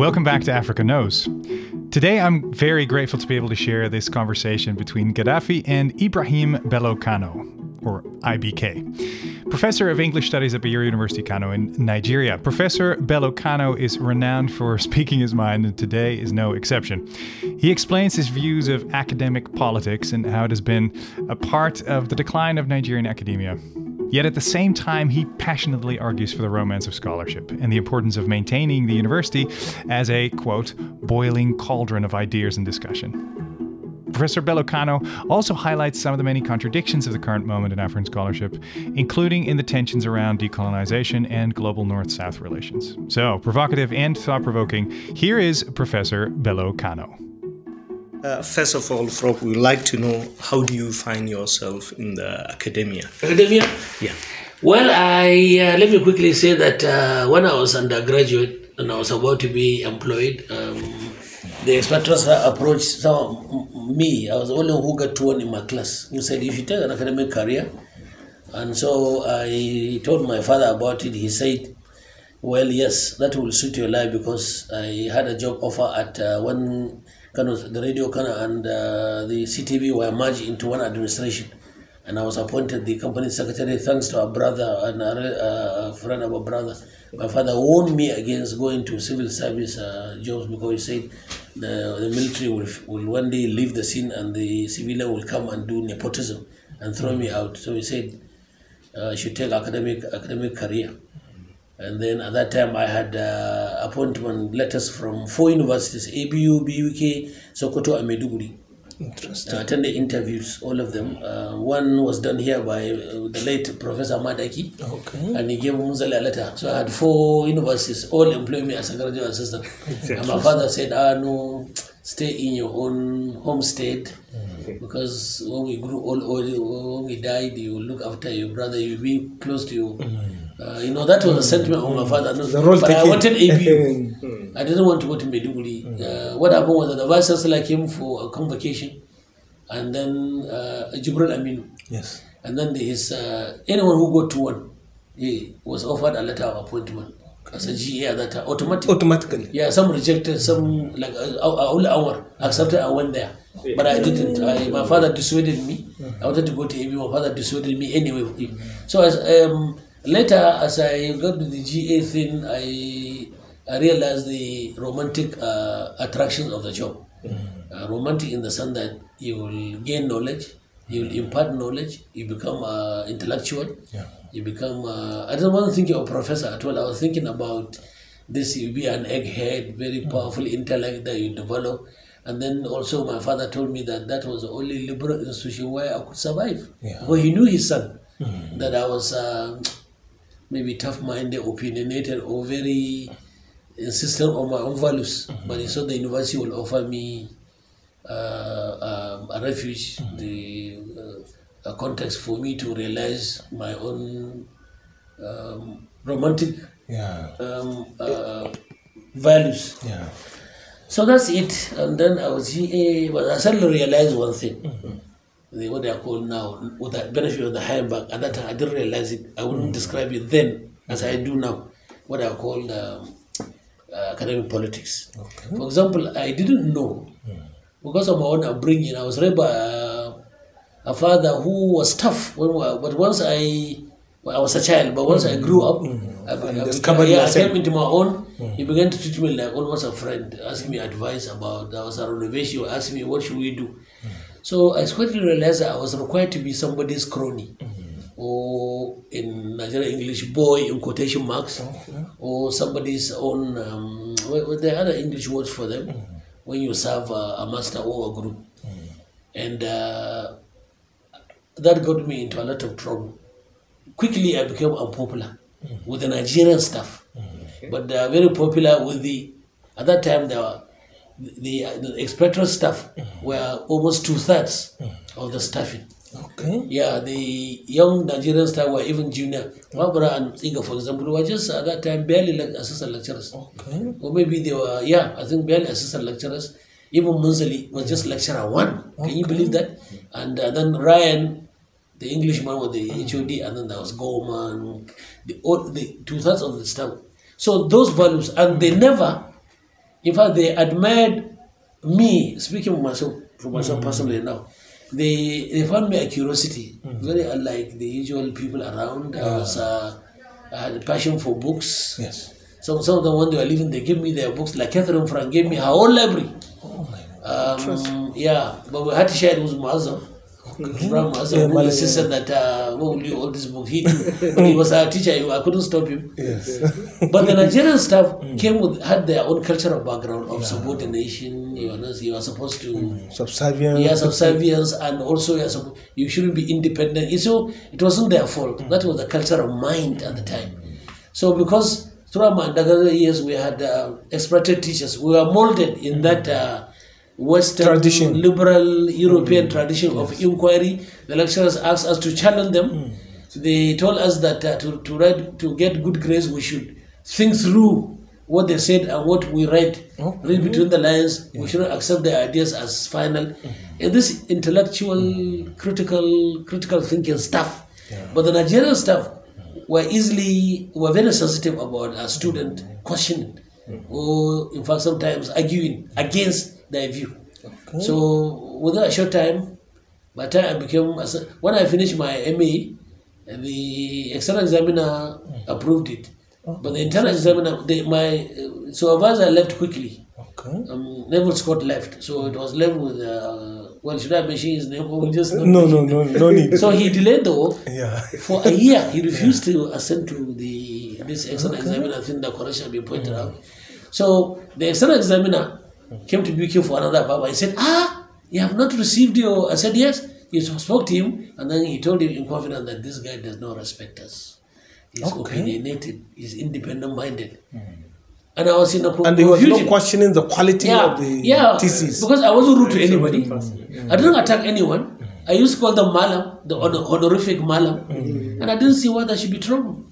Welcome back to Africa Knows. Today, I'm very grateful to be able to share this conversation between Gaddafi and Ibrahim Bello Kano, or IBK, professor of English Studies at Bayero University Kano in Nigeria. Professor Bello Kano is renowned for speaking his mind, and today is no exception. He explains his views of academic politics and how it has been a part of the decline of Nigerian academia. Yet at the same time, he passionately argues for the romance of scholarship and the importance of maintaining the university as a, quote, boiling cauldron of ideas and discussion. Professor Bello Kano also highlights some of the many contradictions of the current moment in African scholarship, including in the tensions around decolonization and global North South relations. So, provocative and thought provoking, here is Professor Bello Kano. Uh, first of all, Frog, we'd like to know how do you find yourself in the academia? Academia? Yeah. Well, I uh, let me quickly say that uh, when I was undergraduate and I was about to be employed, um, the inspectors approached some, me. I was the only one who got one in my class. He said, "If "You take an academic career." And so I told my father about it. He said, "Well, yes, that will suit your life because I had a job offer at uh, one the radio kind and uh, the CTV were merged into one administration." And I was appointed the company secretary thanks to a brother and a, a friend of a brother. My father warned me against going to civil service uh, jobs because he said the, the military will, will one day leave the scene and the civilian will come and do nepotism and throw me out. So he said uh, I should take academic academic career. And then at that time I had uh, appointment letters from four universities, ABU, BUK, Sokoto and Meduguri. Interesting. I attended interviews, all of them. Uh, one was done here by uh, the late Professor Madaki, Okay. and he gave Muzali a letter. So I had four universities, all employed me as a graduate assistant. And my father said, ah, no, stay in your own homestead okay. because when we grew old, old, when we died, you look after your brother, you be close to you. Uh, you know, that was a sentiment of my father. No, The role but I taking. wanted ABU. I didn't want to go to Maiduguri. Uh, what happened was that the vice chancellor came for a convocation, and then uh, Jibril Aminu, Yes. and then there is uh, anyone who got to one, he was offered a letter of appointment as a GA at that time, automatic. Automatically. Yeah, some rejected, some like uh, uh, only hour accepted. I went there, but I didn't. I, my father dissuaded me. I wanted to go to AB. My father dissuaded me anyway. So as um, later, as I got to the GA thing, I I realized the romantic uh, attractions of the job. Uh, romantic in the sense that you will gain knowledge, you will impart knowledge, you become uh, intellectual, Yeah. you become. Uh, I don't want to think you're a professor at all. I was thinking about this. You be an egghead, very powerful intellect that you develop. And then also, my father told me that that was the only liberal institution where I could survive. Yeah. Well, he knew his son that I was uh, maybe tough-minded, opinionated, or very insistent on my own values. But he saw the university will offer me uh, um, a refuge, the uh, a context for me to realize my own um, romantic Yeah. um, uh, values. Yeah. So that's it. And then I was GA, but I suddenly realized one thing. The, what they are called now, with the benefit of the high back. At that time, I didn't realize it. I wouldn't describe it then as I do now. What I call um, uh, academic politics. For example, I didn't know because of my own upbringing. I was raised by a, a father who was tough. When, we- but once I, well, I was a child, but once I grew up, I, I, discovered yeah, I came into my own. He began to treat me like almost a friend, asking me advice about there was a renovation, asking me what should we do. So I quickly realized I was required to be somebody's crony. Mm-hmm. Or in Nigerian English, boy in quotation marks, or somebody's own. Um, what, what the other English words for them mm-hmm. when you serve a, a master or a group, mm-hmm. and uh, that got me into a lot of trouble. Quickly, I became unpopular with the Nigerian staff, but they are very popular with the. At that time, there were the, the expectorate staff were almost two thirds of the staffing. Okay. Yeah, the young Nigerian staff were even junior. Mabra and Iga, for example, were just at that time barely like assistant lecturers. Okay. Or maybe they were, yeah, I think barely assistant lecturers. Even Munzali was just lecturer one. Can you believe that? And uh, then Ryan, the Englishman was the HOD, and then there was Gorman, the, all, the two thirds of the staff. So those values, and they never In fact, they admired me, speaking of myself, for myself personally now, they, they found me a curiosity, very unlike the usual people around. I, was, uh, I had a passion for books. Yes. Some, some of them, when they were leaving, they gave me their books. Like Catherine Frank gave me her whole library. Oh my Um, yeah, but we had to share it with Muazzam. Ibrahim Muazzam, Yeah, Malay, insisted that, uh, what will you all this book? He, when he was a teacher, I couldn't stop him. Yes. But the Nigerian staff came with, had their own cultural background of subordination. You know, you are supposed to, Subservient. yeah, subservience, and also you, are you shouldn't be independent. So it wasn't their fault. That was the cultural mind at the time. So because throughout my undergraduate years, we had uh, expert teachers. We were molded in that uh, Western Tradition. liberal European mm. tradition of inquiry. The lecturers asked us to challenge them. Mm. They told us that uh, to, to write to get good grades, we should think through what they said and what we read. Read between the lines. We shouldn't accept their ideas as final. Mm. And this intellectual, critical, critical thinking stuff. But the Nigerian stuff were easily were very sensitive about a student questioning or in fact sometimes arguing against their view. So within a short time, by the time I became when I finished my MA, the external examiner approved it. But the internal examiner, the, my supervisor left quickly. Okay. Um, Neville Scott left, so it was left with. Uh, well, should I mention his name or just No, no, no, no need. so he delayed the work Yeah. for a year. He refused to assent to the this external examiner. I think the correction had been pointed out. So the external examiner came to BQ for another papa. He said, "Ah, you have not received your." I said, "Yes." He spoke to him, and then he told him in confidence that this guy does not respect us. He's Okay. opinionated. He's independent-minded. And I was in a And there was no questioning the quality yeah, of the yeah, thesis. because I wasn't rude to anybody. I didn't attack anyone. I used to call them malam, the honor- honorific malam, and I didn't see why that should be trouble.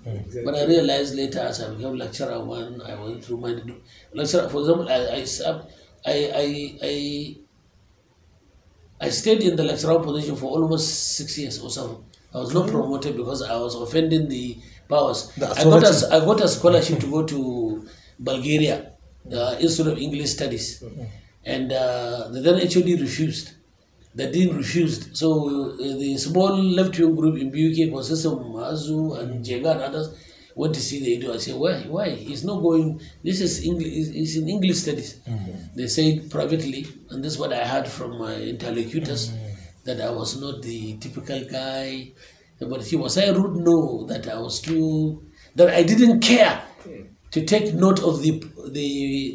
But I realized later as I became lecturer one, I went through my lecturer. For example, I I sub- I I, I, I stayed in the lecturer position for almost six years or so. I was not promoted because I was offending the powers. The I got a, I got a scholarship to go to Bulgaria, uh, Institute of English Studies, and uh, the then HOD refused. The dean refused. So uh, the small left-wing group in BUK consisting of Mazu and Jega and others went to see the editor. I said, why? Why? He's not going. This is English. It's in English studies. They said privately, and this is what I heard from my interlocutors, that I was not the typical guy. But he was I rude? know that I was too. That I didn't care to take note of the the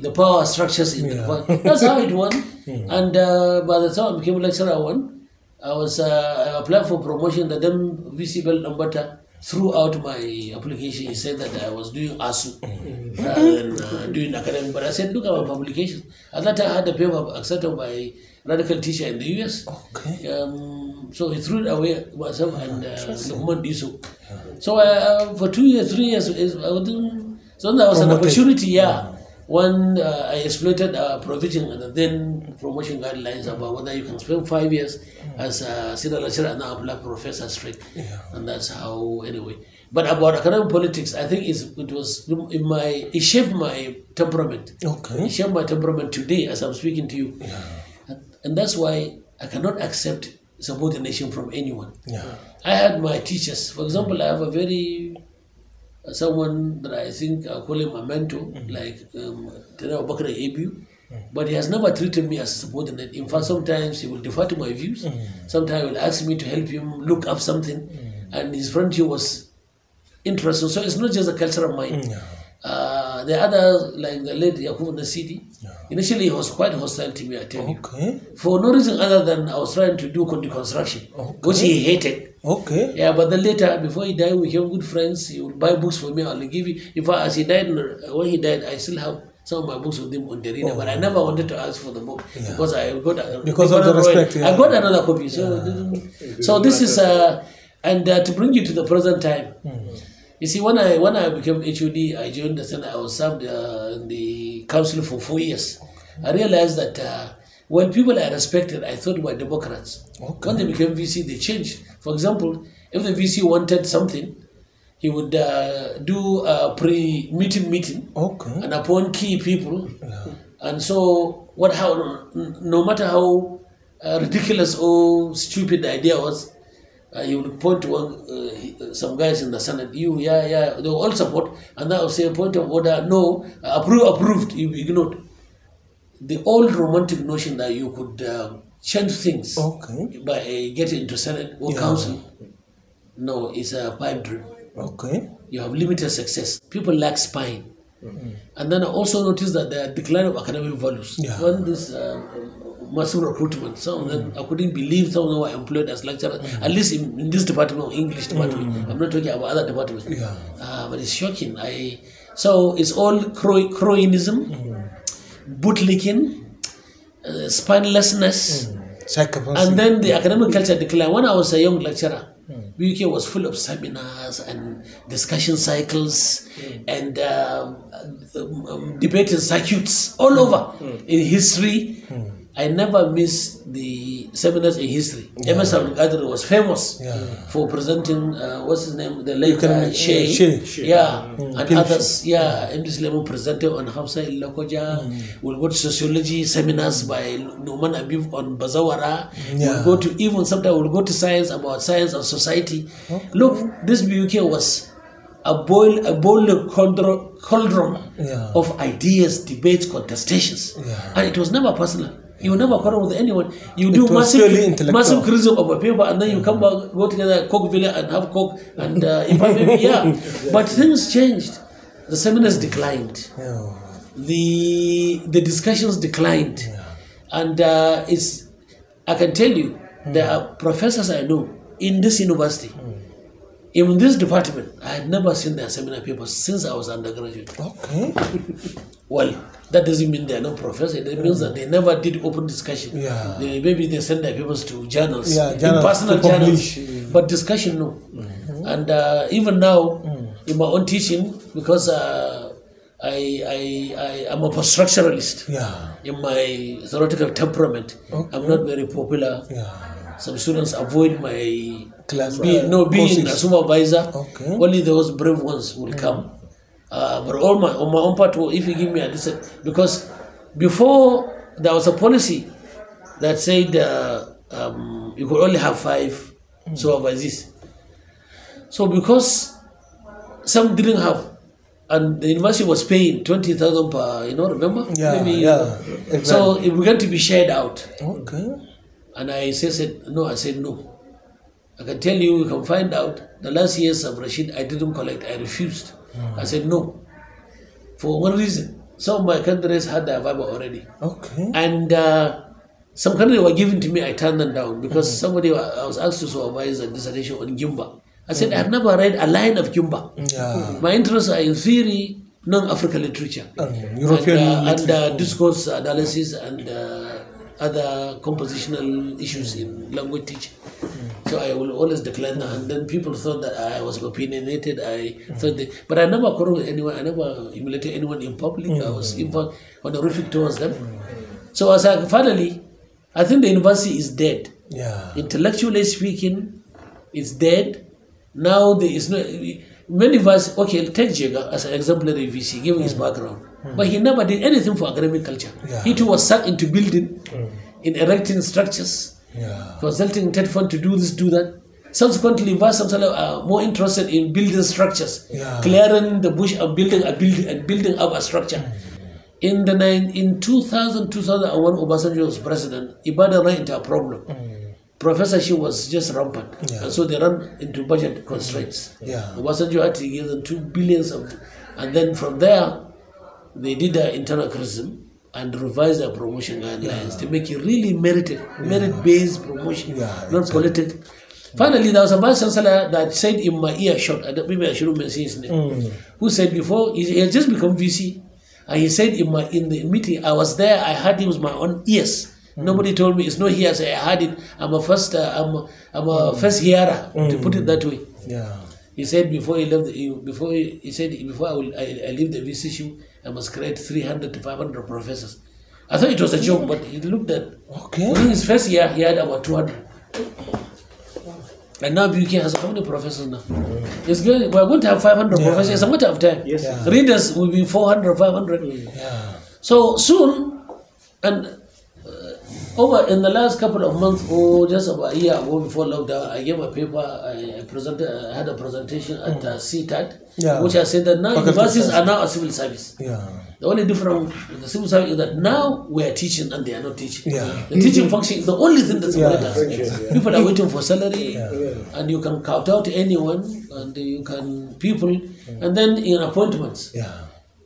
the power structures in the department. That's how it went. And uh, by the time I became lecturer one, I was uh, I applied for promotion. The then VC Bell Nambata threw out my application. He said that I was doing ASU rather than uh, doing academic. But I said, look at my publication. At that time, I had a paper accepted by radical teacher in the US. Okay. Um, so he threw it away myself and uh, Lukman. So uh, for two years, three years, I was doing, so there was an opportunity, yeah. When uh, I exploited uh, provision and the then promotion guidelines about whether you can spend five years as a senior lecturer and now apply professor straight. And that's how, anyway. But about academic politics, I think it was in my, it shaped my temperament. Okay. It shaped my temperament today as I'm speaking to you. And, and that's why I cannot accept subordination from anyone. Yeah. I had my teachers. For example, I have a very someone that I think uh, I call him a mentor, mm-hmm. like um, Tena Bakr Abu. But he has never treated me as a subordinate. In fact, mm. sometimes he will defer to my views. Mm. Sometimes he will ask me to help him look up something. Mm. And his friendship was interesting. So it's not just a cultural mind. Uh, the other, like the late Yakub Nasidi, initially he was quite hostile to me, I tell you. Okay. For no reason other than I was trying to do deconstruction, which he hated. Okay. Yeah, but then later, before he died, we became good friends. He would buy books for me. I'll give you. In fact, as he died, when he died, I still have some of my books with him on the reader, but I never wanted to ask for the book because I got a, Because of the respect, yeah. I got another copy. So, it didn't- so this is uh, and uh, to bring you to the present time. You see, when I when I became HOD, I joined the Senate. I was served uh, in the council for four years. I realized that uh, when people I respected, I thought were Democrats. Okay. When they became VC, they changed. For example, if the VC wanted something, he would uh, do a pre-meeting meeting Okay. and appoint key people And so, what how no matter how uh, ridiculous or stupid the idea was, uh, he would point to one, uh, some guys in the Senate, you, yeah, yeah, they all support, and that will say, point of order, no, approve, approved, you ignored. The old romantic notion that you could uh, change things Okay. by uh, getting into Senate or Yeah. Council, no, it's a pipe dream. Okay. You have limited success. People lack spine. And then I also noticed that the decline of academic values. Yeah. When this uh, massive recruitment, some of them, I couldn't believe some of them were employed as lecturers, at least in, in this department, English department. I'm not talking about other departments. Yeah. Uh, but it's shocking. I So it's all crow, crowinism, bootlicking, uh, spinelessness. And then the academic culture declined. When I was a young lecturer, BUK was full of seminars and discussion cycles and um, um, um, debating circuits all over in history. I never missed the seminars in history. MS Abdul Qadir was famous Yeah. for presenting, uh, what's his name, the late uh, Shea. Shea. Yeah, and Pin- others. Yeah, MD Sulaiman presented on Hafsa Ilakoja. We'll go to sociology seminars by Numan Abib on Bazawara. Yeah. We'll go to even sometimes we'll go to science about science and society. Look, this BUK was a boil a boiling cauldron, cauldron Yeah. of ideas, debates, contestations, Yeah. and it was never personal. You never quarrel with anyone. You do massive, massive criticism of a paper, and then you come back, go together, coke villa, and have coke, and uh, if I maybe yeah. But things changed. The seminars declined Yeah. the the discussions declined and uh, it's i can tell you there are professors i know in this university in this department i had never seen their seminar papers since i was undergraduate Okay. well that doesn't mean they're not professors it means that they never did open discussion Yeah. they, maybe they send their papers to journals Yeah, in journals personal journals but discussion no and uh, even now in my own teaching because uh, I, I, I am a post-structuralist Yeah. in my theoretical temperament. I'm not very popular. Yeah. Some students avoid my Class, be, uh, no being a supervisor. Okay. Only those brave ones will come. Uh, but all my on my own part, if you give me a decent because before there was a policy that said uh, um, you could only have five supervisors. So because some didn't have, and the university was paying twenty thousand per, you know, remember? Yeah, Maybe, yeah, So it began to be shared out, Okay. and I said, said no. I said no. I can tell you, you can find out. The last years of Rashid, I didn't collect. I refused. I said no. For one reason, some of my countries had their Bible already, Okay. and uh, some countries were given to me. I turned them down because somebody I was asked to supervise a dissertation on Gimba. I said I have never read a line of Gimba. Yeah. My interests are in theory, non-African literature, Um, European and, uh, and uh, discourse analysis and uh, other compositional issues in language teaching. So I will always decline that, and then people thought that I was opinionated. I thought, they, but I never quarreled with anyone. I never humiliated anyone in public. I was mm. in fact honorific towards them. So as I finally, I think the university is dead Yeah. intellectually speaking, it's dead. Now there is no many of us. Okay, take Jega as an example. exemplary VC, given his mm. background, but he never did anything for academic culture. Yeah. He too was sucked into building, mm. in erecting structures, Yeah. consulting TETFund to do this, do that. Subsequently, Chancellor uh, are more interested in building structures, Yeah. clearing the bush and building a building and building up a structure. Mm. In the nine, in 2000, 2001, Obasanjo was president. Ibadan ran into a problem. Mm. Professorship was just rampant, Yeah. and so they ran into budget constraints. Yeah. Obasanjo had to give them two billions of, and then from there, they did their internal criticism and revised their promotion guidelines to make it really merited, merit-based promotion, Yeah, not political. Finally, there was a vice chancellor that said in my ear shot, I don't- maybe I shouldn't mention his name, mm. who said before he, he had just become VC, and he said in my in the meeting I was there, I heard it with my own ears. Mm. Nobody told me it's not here, so I heard it. I'm a first, uh, I'm, a, I'm a mm. first hearer to put it that way. Yeah. He said before he left, the, he- before he, he said before I will I, I leave the VC shoe, I must create 300 to 500 professors. I thought it was a joke, but he looked at Okay. within his first year he had about 200. And now BUK has how many professors now? Mm. It's going, we're going to have 500 professors. It's a matter of time. Yes. Yeah. Readers will be 400, 500. Yeah. So soon, and over in the last couple of months or just about a year ago before lockdown, I gave a paper. I, I presented. I had a presentation at uh, CTAD, Yeah. which I said that now Faculty of universities Science. are now a civil service. Yeah. The only difference with the civil service is that now we are teaching and they are not teaching. Yeah. The teaching function is the only thing that Yeah. separates us. People are waiting for salary, and you can count out anyone, and you can people, and then in appointments. Yeah.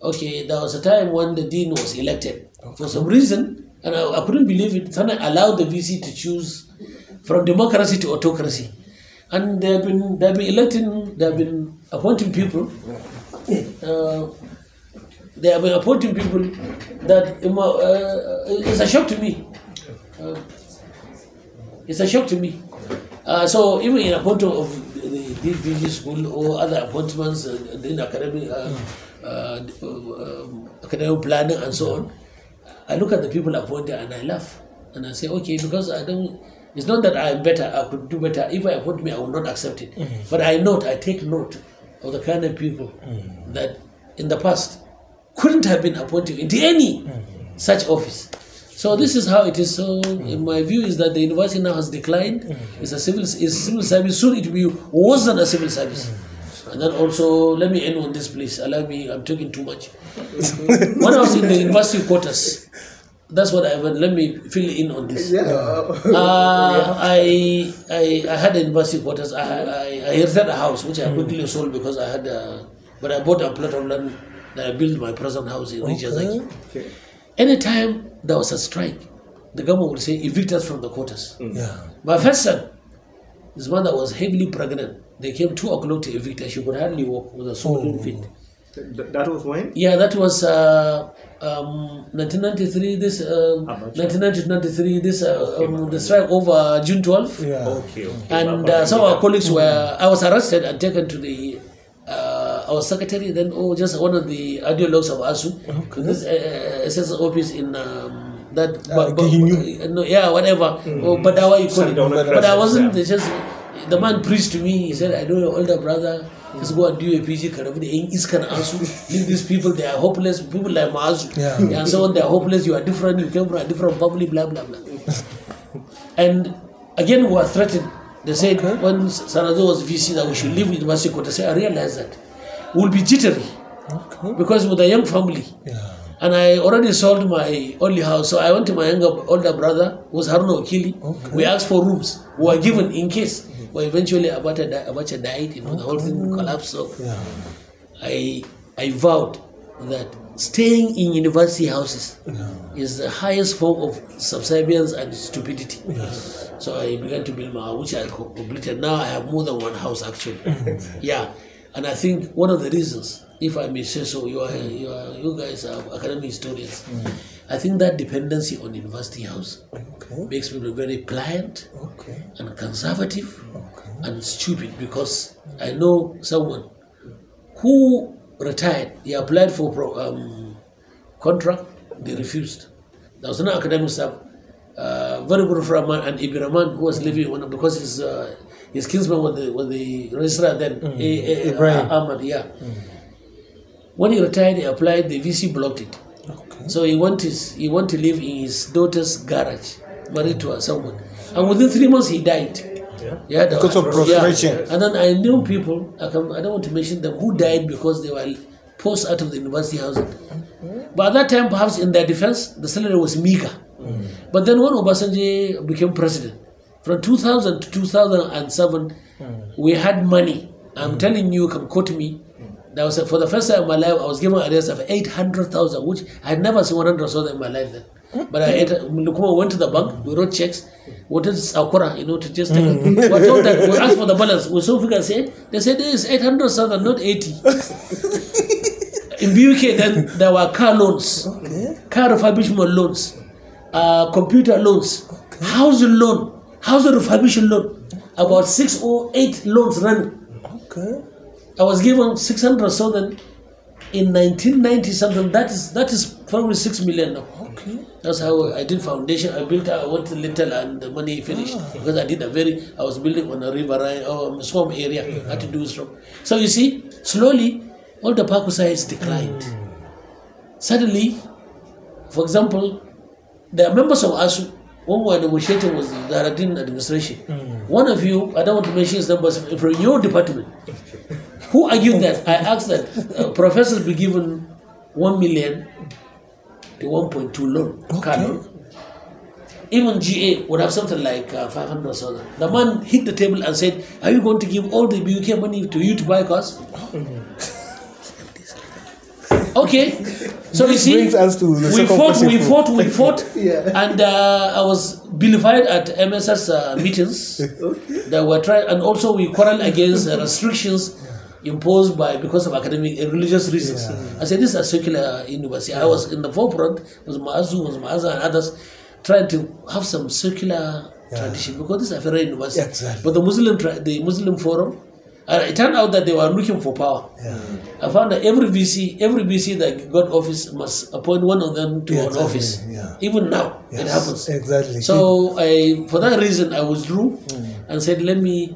Okay, there was a time when the dean was elected for some reason, and I, I couldn't believe it. Then I allowed the VC to choose from democracy to autocracy, and they have been they have been electing, they have been appointing people. Uh, they have been appointing people that um, uh, it's a shock to me. Uh, it's a shock to me. Uh, so even in appointment of the the school or other appointments uh, in academic, uh, uh, um, academic planning and so on, I look at the people appointed and I laugh and I say, okay, because I don't. It's not that I'm better. I could do better. If I appoint me, I will not accept it. Mm. But I note, I take note of the kind of people mm. that in the past couldn't have been appointed into any mm. such office. So this is how it is. So in my view is that the university now has declined. It's a civil it's civil service. Soon it will be worse than a civil service. And then also let me end on this please. Allow me, I'm talking too much. when I was in the university quarters, that's what I let me fill in on this. Yeah. Uh, I, I I had a university quarters. I I, I inherited a house which I mm. quickly sold because I had uh, a, but I bought a plot of land that I built my present house in Rijazaki. Anytime there was a strike, the government would say evict us from the quarters. Yeah. My first son, his mother was heavily pregnant. They came two o'clock to evict her. She could hardly walk with a swollen feet. Th- that was when? Yeah, that was uh, um, 1993. This uh, 1993. This uh, um, the strike over June 12th. Yeah. Okay, okay. And uh, some of our colleagues were. I was arrested and taken to the. Uh, our secretary then, oh, just one of the ideologues of ASUU, to this uh, SS office in um, that. Uh, Gihinyu. uh, no, yeah, whatever. Oh, but how you call it? But I wasn't yeah. just. The man preached to me. He said, "I know your older brother. Just go and do a PG Karabu. The can ASUU. Leave these people. They are hopeless. People like Maasu. Yeah. And so on. They are hopeless. You are different. You came from a different family. Blah blah blah. And again, we were threatened. They said when Sanado was VC that we should leave university quarter. Say, I realized that we'll be jittery Okay. because with a young family. Yeah. And I already sold my only house, so I went to my younger older brother, who was Haruna Wakili. Okay. We asked for rooms. We were given in case. But eventually Abacha, di- Abacha died, you know, the whole thing collapsed. So Yeah. I I vowed that staying in university houses Yeah. is the highest form of subservience and stupidity. So I began to build my house, which I co- completed. Now I have more than one house actually. yeah, and I think one of the reasons, if I may say so, you are, you are, you guys are academic historians. Mm. I think that dependency on university house Okay. makes people very pliant Okay. and conservative Okay. and stupid because I know someone who retired. He applied for pro, um, contract. They refused. There was an academic staff, uh, very good friend mine, and Ibiraman, who was living one because his uh, his kinsman was the was the registrar then, eh, eh, Ibrahim. Ahmad. Yeah. When he retired, he applied. The VC blocked it. Okay. So he want his, he want to live in his daughter's garage, married to someone, and within three months he died. Yeah, the- Because of prostration. Yeah. And then I knew people. I, can, I don't want to mention them who died because they were forced out of the university housing. But at that time, perhaps in their defense, the salary was meager. Mm. But then when Obasanjo became president, from 2000 to 2007, mm. we had money. I'm telling you, you can quote me. That was for the first time in my life, I was given a raise of 800,000, which I had never seen 100,000 in my life then. But I ate, Lukman went to the bank, we wrote checks, wanted Sakura, you know, to just take it. We told that we asked for the balance. We so figure said, they said there is 800,000, not 80. In BUK, then there were car loans, car refurbishment loans, uh, computer loans, housing loan, housing refurbishment loan, about six or eight loans running. Okay. I was given 600,000 in 1990 something. That is that is probably six million now. Okay. That's how I did foundation. I built. I went little and the money finished ah. because I did a very. I was building on a riverine or oh, um, swamp area. I had to do so. So you see, slowly, all the park sites declined. Hmm. Suddenly, for example, the members of ASUU, when we were negotiating with the Haradin administration, hmm. one of you, I don't want to mention his numbers, from your department, who argued that I asked that uh, professors be given 1 million to 1.2 loan, car loan. Even GA would have something like uh, 500,000. The man hit the table and said, Are you going to give all the UK money to you to buy cars? Okay. So you see, brings us to the we fought, we fought, we fought, Yeah. and uh, I was vilified at MSS uh, meetings. That were trying, and also we quarreled against the restrictions imposed by because of academic and religious reasons. I said this is a secular university. I was in the forefront with Maazu, with Maaza, and others, trying to have some secular tradition because this is a federal university. Exactly. But the Muslim, the Muslim forum. And it turned out that they were looking for power. I found that every VC, every VC that got office must appoint one of them to Yeah, an exactly, office. yeah. Even now, it happens. exactly. So I, for that reason, I withdrew Mm. and said, let me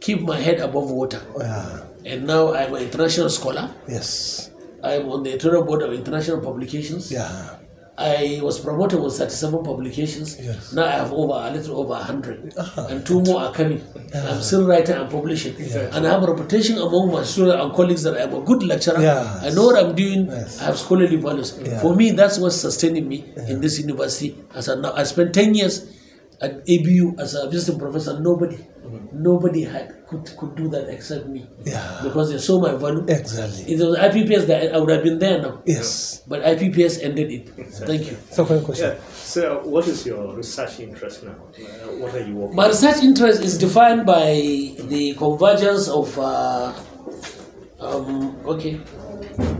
keep my head above water. Yeah. And now I'm an international scholar. Yes. I'm on the editorial board of international publications. Yeah. I was promoted with 37 publications. Yes. Now I have over a little over 100. Ah, and two more are coming. I'm still writing and publishing. And I have a reputation among my students and colleagues that I'm a good lecturer. Yes. I know what I'm doing. Yes. I have scholarly values. Yeah. For me, that's what's sustaining me in this university. As I, now, I spent 10 years at ABU as a visiting professor. Nobody, nobody had could, could do that except me. Yeah. Because they saw my value. Exactly. If it was IPPIS, that I would have been there now. Yes. But IPPIS ended it. Thank you. Second question. Yeah. So, what is your research interest now? Uh, what are you working? My research interest is defined by the convergence of, uh, um, okay,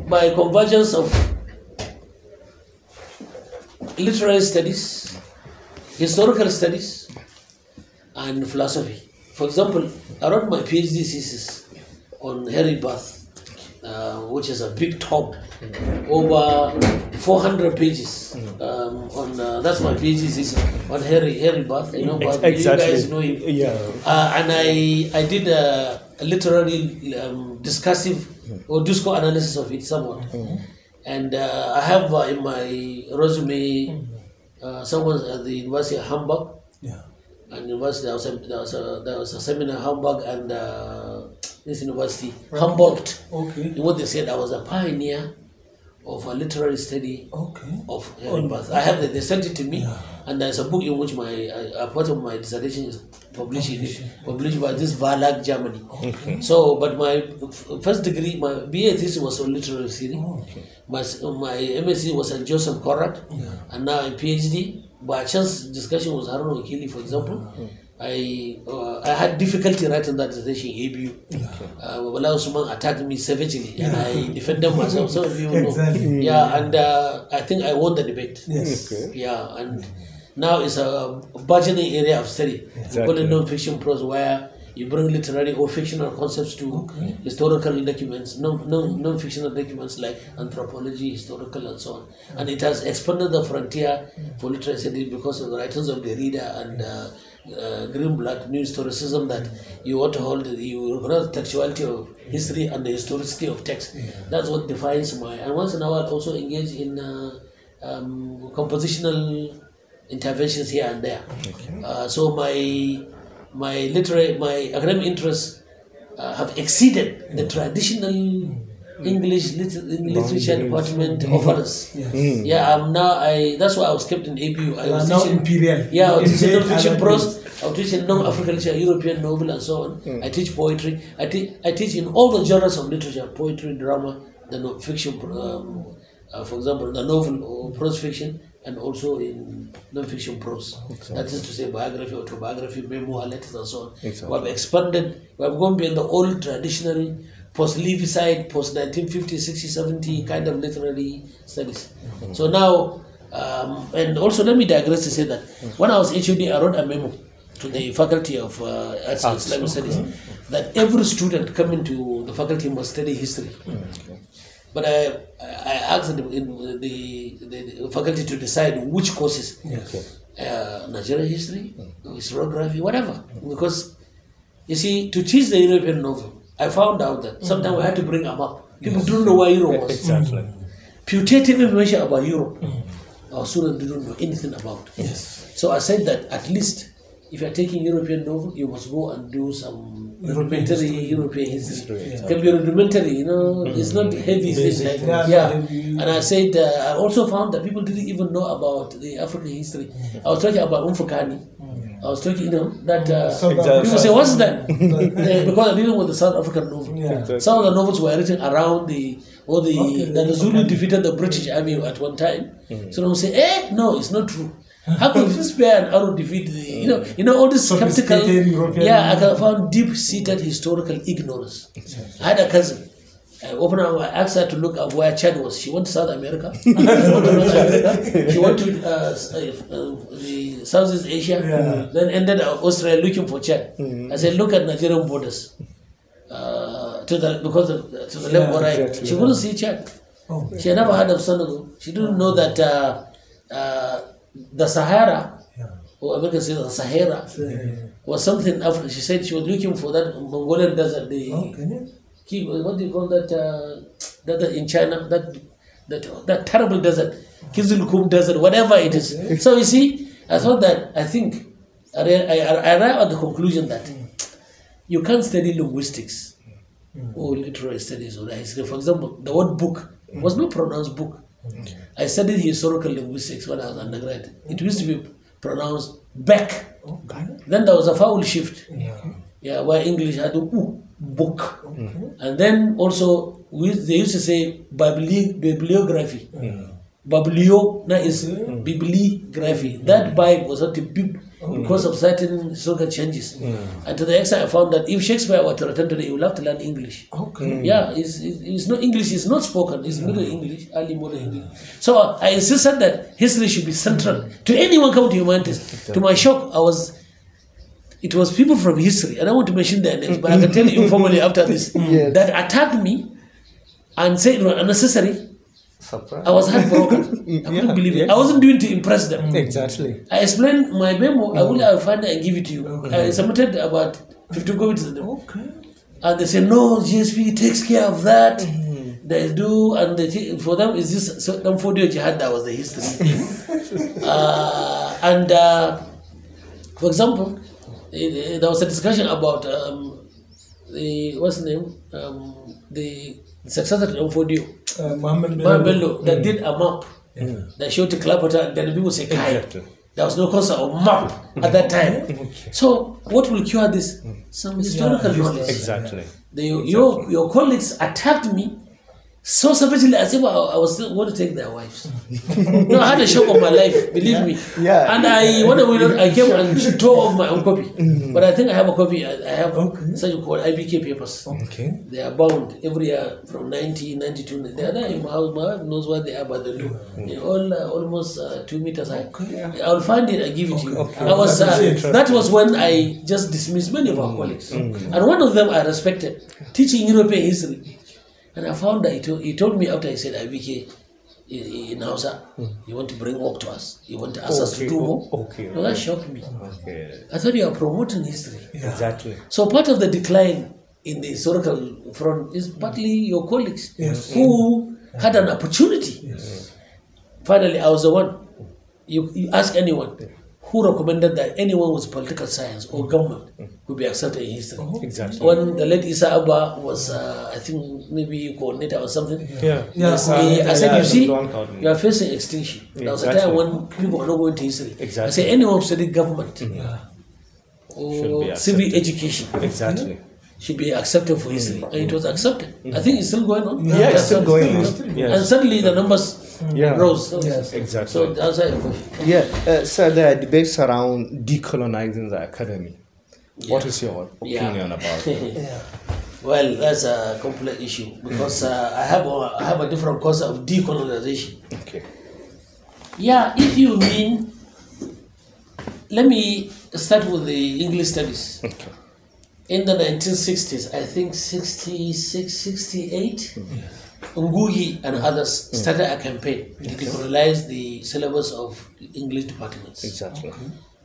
by convergence of literary studies, historical studies, and philosophy. For example, I wrote my PhD thesis on Harry Barth, uh, which is a big tome, over 400 pages. Um, on uh, that's my PhD thesis on Harry Harry Barth. You know, Barth. you guys know him. Yeah. Uh, and I I did a, a literary um, discursive or discourse analysis of it somewhat. And uh, I have uh, in my resume uh, someone at the University of Hamburg Yeah. And university there was a, there was a, there was a seminar in Hamburg and uh, this university Humboldt. Okay. In what they said, I was a pioneer of a literary study Okay. of Barth. I have the, they sent it to me, and there's a book in which my a part of my dissertation is published in published by this Verlag Germany. Okay. So, but my first degree, my BA thesis was on literary theory. My s- my MSc was at Joseph Conrad, and now a PhD. By a chance, discussion was Harun Wakili, for example. I uh, I had difficulty writing that dissertation in ABU. Uh, Bala Usman attacked me savagely, and I defended myself. Some of you know. Exactly. Yeah, and uh, I think I won the debate. Yes. Yeah, and now it's a burgeoning area of study. We call it non-fiction prose, where you bring literary or fictional concepts to historical documents, non, non, non-fictional documents like anthropology, historical, and so on. And it has expanded the frontier for literary study because of the writings of Derrida and uh, uh, Greenblatt, new historicism that you want to hold, you recognize the textuality of history and the historicity of text. That's what defines my. And once in a while, also engage in uh, um, compositional interventions here and there. Uh, so my my literary, my academic interests uh, have exceeded the traditional English liter- literature department offers. Yeah, I'm now. I that's why I was kept in ABU. I was now imperial. Yeah, I was teaching non-fiction prose. I was teaching non-African literature, European novel, and so on. I teach poetry. I teach. I teach in all the genres of literature: poetry, drama, the non-fiction. Um, uh, for example, the novel or prose fiction, and also in non-fiction prose. That is to say, biography, autobiography, memoir, letters, and so on. We have expanded. We have gone beyond the old traditional post-Leavisite, post-1950, 60, 70 kind of literary studies. So now, um, and also let me digress to say that when I was HOD, I wrote a memo to the faculty of uh, Arts and Islamic Studies that every student coming to the faculty must study history. But I, I asked the, the, the, the faculty to decide which courses. Uh, Nigerian history, historiography, whatever. Because, you see, to teach the European novel, I found out that sometimes we had to bring a map. People don't know where Europe was. Exactly. Putative information about Europe. our students didn't know anything about. Yes. So I said that at least if you're taking European novel, you must go and do some rudimentary European history. It can be rudimentary, you know, it's not heavy thing like Yeah, yeah. And I said uh, I also found that people didn't even know about the African history. I was talking about Mfecane. I was talking, you know, that uh, South people say, what's that? Because I'm dealing with the South African novel. Yeah. Some of the novels were written around the or the Okay, that the Zulu defeated the British army at one time. So they say, eh, no, it's not true. How could this bear and arrow defeat the you know you know all this skeptical European- yeah I found deep seated historical ignorance. I had a cousin. I opened up, I asked her to look at where Chad was. She went to South America. she went to North America. She went to uh, uh, uh, the Southeast Asia. Yeah. Then ended up Australia looking for Chad. I said, look at Nigerian borders. Uh, to the because of, to the left or right, exactly, she yeah. couldn't see Chad. Oh. She had never heard of Senegal. She didn't know that uh, uh, the Sahara, Yeah. or American say the Sahara, was something African. She said she was looking for that Mongolian desert. The Okay. Ki- what do you call that? Uh, that, in China, that that that terrible desert, Kizilkum desert, whatever it is. So you see, I thought that I think I, I, I arrived at the conclusion that you can't study linguistics or literary studies or history. For example, the word book was not pronounced book. I studied historical linguistics when I was undergrad. It used to be pronounced back. Okay. Then there was a vowel shift. Yeah. Yeah, where English had oo, book. And then also we, they used to say bibli- bibliography. Biblio that is bibliography. That mm. Bible was not a bib Mm. because of certain historical changes. Mm. And to the extent I found that if Shakespeare were to return today, he would have to learn English. Okay. Mm. Yeah, it's, it's, it's not English, it's not spoken, it's Middle English, early modern English. So I insisted that history should be central to anyone coming to humanities. To my shock, I was it was people from history. and I don't want to mention their names, but I can tell you informally after this Yes. that attacked me and said it was unnecessary. I was heartbroken. I couldn't believe it. I wasn't doing to impress them. Exactly. I explained my memo. I will I'll find it and give it to you. I submitted about 50 copies to them. Okay. And they say, no, GSP takes care of that. They do, and they for them, is this so them for jihad that was the history. uh, and uh, for example, eh, eh, there was a discussion about um, the what's the name, um, the successor to Mfodio, Uh, Mohammed Bello, that mm. did a map that showed the Clapperton, and uh, then the people say, Kai. Exactly. There was no concept of map at that time. So, what will cure this? Mm. Some historical knowledge. Exactly. The, your, your colleagues attacked me so savagely as if I, I was still going to take their wives. no, I had a shock of my life, believe me. Yeah. And I, when I went I came and tore off my own copy. But I think I have a copy. I, I have Okay. such called IBK papers. Okay. They are bound every year from 1992. They are there in my house. My knows what they are, but they do. They're all uh, almost uh, two meters high. I'll find it and give it to you. I was uh, that was when I just dismissed many of our colleagues, and one of them I respected, teaching European history, and I found that he told, he told me after he said IBK in, in Hausa, hmm. you want to bring work to us, you want to ask us to Okay, do more. okay, No, that shocked me. Okay. I thought you are promoting history. Exactly. So part of the decline in the historical front is partly your colleagues Yes. who mm-hmm. had an opportunity. Finally, I was the one. You, you ask anyone who recommended that anyone with political science or government could be accepted in history. Exactly. When the late Isa Abba was, uh, I think, maybe coordinator or something. Yeah. Yes, Uh, I, I said, you see, you are facing extinction. There was a time Exactly. when people were not going to history. Exactly. I Exactly. say, anyone who studied government Should be or accepted. civic education Exactly. should be accepted for history, and it was accepted. I think it's still going on. Yeah, it's still going on. Yes. And suddenly the numbers Yeah. rose. So, Exactly. so the answer your question. Yeah, uh, so there are debates around decolonizing the academy. What Yeah. is your Yeah. opinion about it? Well, that's a complex issue because uh, I have a, I have a different concept of decolonization. Okay. Yeah, if you mean, let me start with the English studies. Okay. In the 1960s, I think 66, 68, Ngugi and others started a campaign to decolonize the syllabus of English departments Exactly.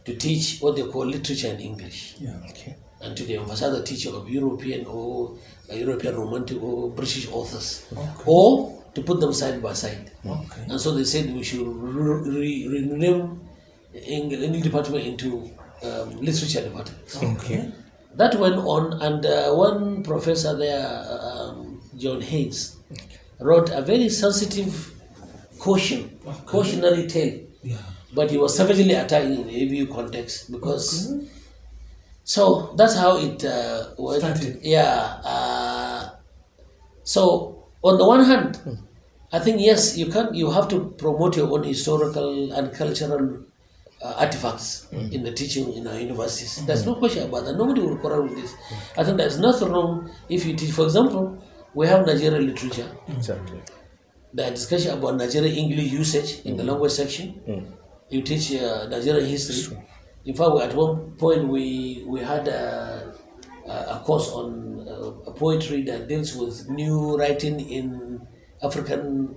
to teach what they call literature in English Yeah. Okay. and to the emphasize the teaching of European or uh, European Romantic or British authors or to put them side by side. And so they said we should re- re- rename Eng- English department into um, literature department. Okay. That went on, and uh, one professor there, um, John Haynes, wrote a very sensitive caution, cautionary tale. But he was savagely attacked in the ABU context because. So that's how it uh, went. Started. Yeah. Uh, so on the one hand, I think yes, you can. You have to promote your own historical and cultural uh, artifacts in the teaching in our universities. There's no question about that. Nobody will quarrel with this. I think there's nothing wrong if you teach. For example, we have Nigerian literature. Exactly. The discussion about Nigerian English usage in the language section. You teach uh, Nigerian history. In fact, we- at one point we we had a, a course on uh, poetry that deals with new writing in African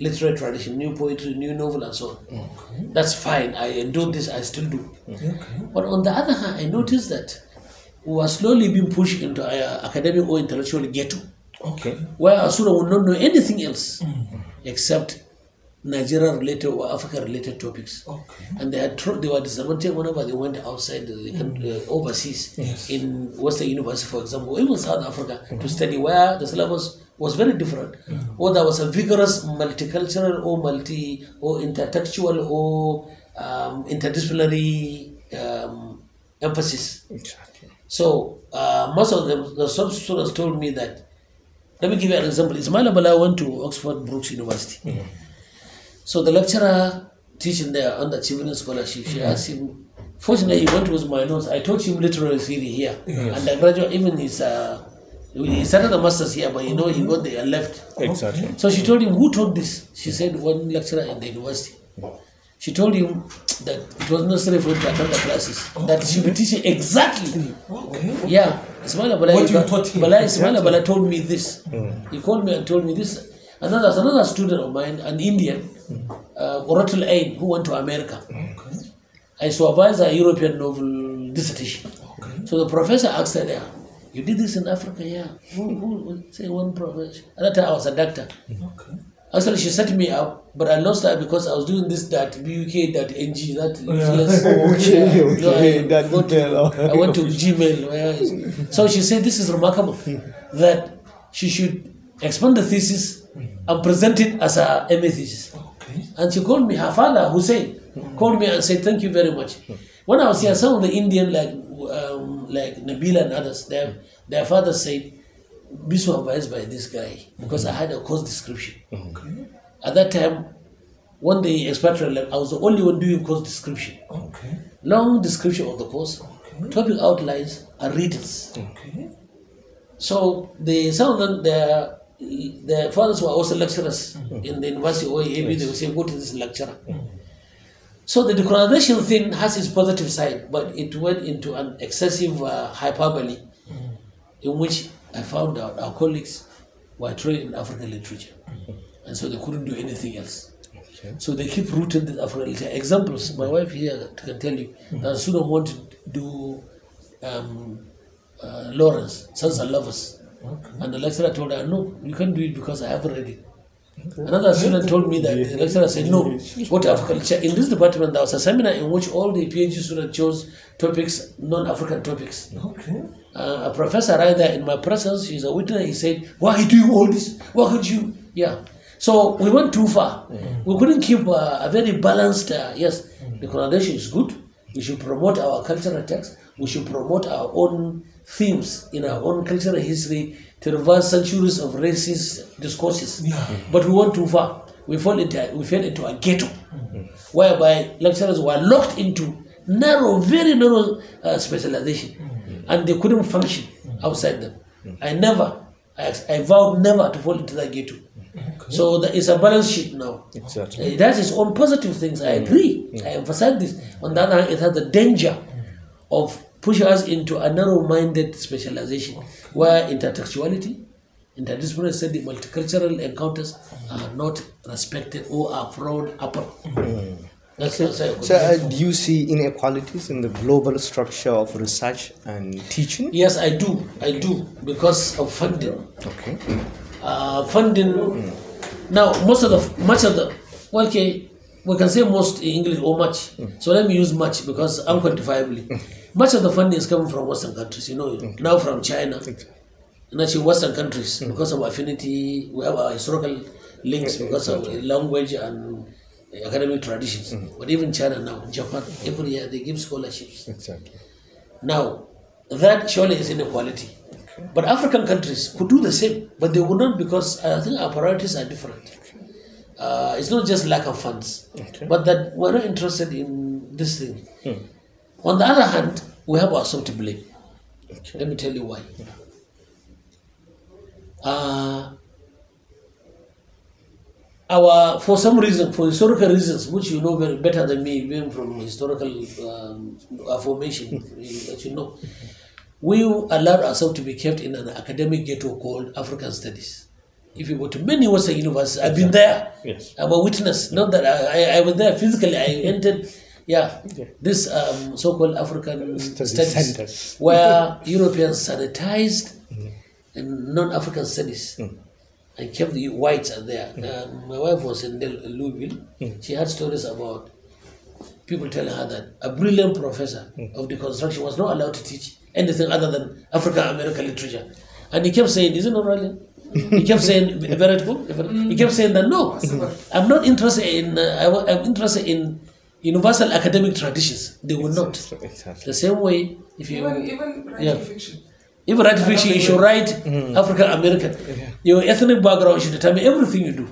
literary tradition, new poetry, new novel, and so on. That's fine. I enjoy this. I still do. Okay. But on the other hand, I noticed that we are slowly being pushed into a academic or intellectual ghetto Okay. where Asura will not know anything else except Nigeria related or Africa related topics. Okay. And they had they were disadvantaged whenever they went outside the country, uh, overseas in Western University, for example, or even South Africa to study where the syllabus was very different. Or there was a vigorous multicultural or multi or intertextual or um, interdisciplinary um, emphasis. Exactly. So uh, most of them, the some students told me that. Let me give you an example. Ismail Abala went to Oxford Brookes University. So the lecturer teaching there under achievement scholarship, she asked him. Fortunately, he went with my notes. I taught him literary theory here, and the graduate even his. Uh, he started the masters here, but you know he got there and left. Exactly. So she told him, Who taught this? She said, One lecturer in the university. She told him that it was necessary for him to attend the classes, that she would teach him exactly. Okay. Yeah, Ismail Abala, What you taught him. Bala, Ismail Abala told me this. He called me and told me this. Another, another student of mine, an Indian, uh, Orotul Ain, who went to America. I supervised a European novel dissertation. So the professor asked her there, You did this in Africa? Yeah. Who, who, who- say one professor. At that time I was a doctor. Actually, she set me up, but I lost her because I was doing this that BUK that NG that useless. Okay, Yeah. okay, No, I that go to- I went to Gmail. where So she said this is remarkable that she should expand the thesis and present it as a MA thesis. Okay. And she called me, her father, Hussein, called me and said, Thank you very much. When I was here, some of the Indian, like um, like Nabila and others, their, their father said, Be supervised by this guy because I had a course description. Mm-hmm. At that time, when the expatriate left, I was the only one doing course description. Okay. Long description of the course, topic outlines, and readings. Okay. So the some of them their their fathers were also lecturers mm-hmm. in the university or AB. They would say, "Go to this lecturer." Mm-hmm. So the decolonization thing has its positive side, but it went into an excessive uh, hyperbole, in which I found out our colleagues were trained in African literature, and so they couldn't do anything else. So they keep rooting this African literature. Examples: my wife here can tell you that a student wanted to do um, uh, Lawrence, Sons and Lovers. And the lecturer told her, No, you can't do it because I haven't read it. Another student told me that the lecturer said, No, what African literature. In this department, there was a seminar in which all the PhD students chose topics, non African topics. Okay. Uh, a professor right there in my presence, she's a witness, he said, Why are you doing all this? Why could you? Yeah. So we went too far. We couldn't keep uh, a very balanced, uh, yes, the connotation is good. We should promote our cultural texts. We should promote our own themes in our own cultural history to reverse centuries of racist discourses. Yeah. But we went too far. We fell into we fell into a ghetto, whereby lecturers were locked into narrow, very narrow uh, specialization, mm. and they couldn't function mm. outside them. Mm. I never, I, I vowed never to fall into that ghetto. So there is a balance sheet now. Exactly. It has its own positive things. I agree. I emphasize this. On the other hand, it has the danger of pushing us into a narrow-minded specialization, where intertextuality, interdisciplinary study, multicultural encounters are not respected or are frowned upon. That's, that's how I So, uh, do you see inequalities in the global structure of research and teaching? yes, I do. I do because of funding. Okay. uh, funding. Now, most of the much of the well, okay, we can say most in English or much. So let me use much because unquantifiably, much of the funding is coming from Western countries. You know, now from China, and actually Western countries because of affinity. We have our historical links because of language and academic traditions. But even China now, Japan, every year they give scholarships. Exactly. Now, that surely is inequality. But African countries could do the same, but they would not because I think our priorities are different. Uh, it's not just lack of funds, but that we're not interested in this thing. On the other hand, we have ourselves to blame. Let me tell you why. Uh, our for some reason, for historical reasons, which you know very better than me, being from historical um, formation, that you know, we allowed ourselves to be kept in an academic ghetto called African Studies. If you go to many Western universities, I've been there. Yes. I'm a witness. Not that I, I, I was there physically. I entered, yeah, this um, so-called African Study studies, centers. where Europeans sanitized and non-African studies and kept the whites are there. Uh, my wife was in Del- Louisville. She had stories about people telling her that a brilliant professor of deconstruction was not allowed to teach anything other than African American literature. And he kept saying, Is it not right? He kept saying, very cool. He kept saying that no, I'm not interested in, uh, I wa- I'm interested in universal academic traditions. They will not. Exactly. The same way, if you Even even writing Yeah. fiction. Even write fiction, you should write African American. Your ethnic background should determine everything you do.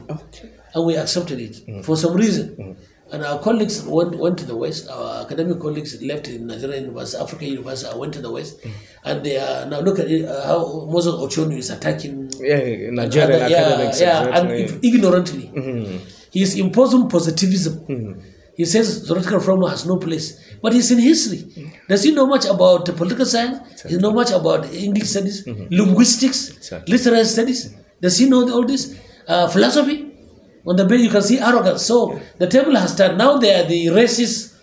And we accepted it for some reason. And our colleagues went, went to the West. Our academic colleagues left in Nigeria University, African University, and went to the West. And they are now look at it, uh, how Moses Ochonu is attacking Yeah, Nigerian other- yeah, academics. yeah, exactly. and ignorantly. He is imposing positivism. He says theoretical framework has no place, but he's in history. Does he know much about the political science? He know much about English studies, linguistics, Exactly. literary studies. Does he know all this? Uh, philosophy. On the base, you can see arrogance. So the table has turned. Now they are the racist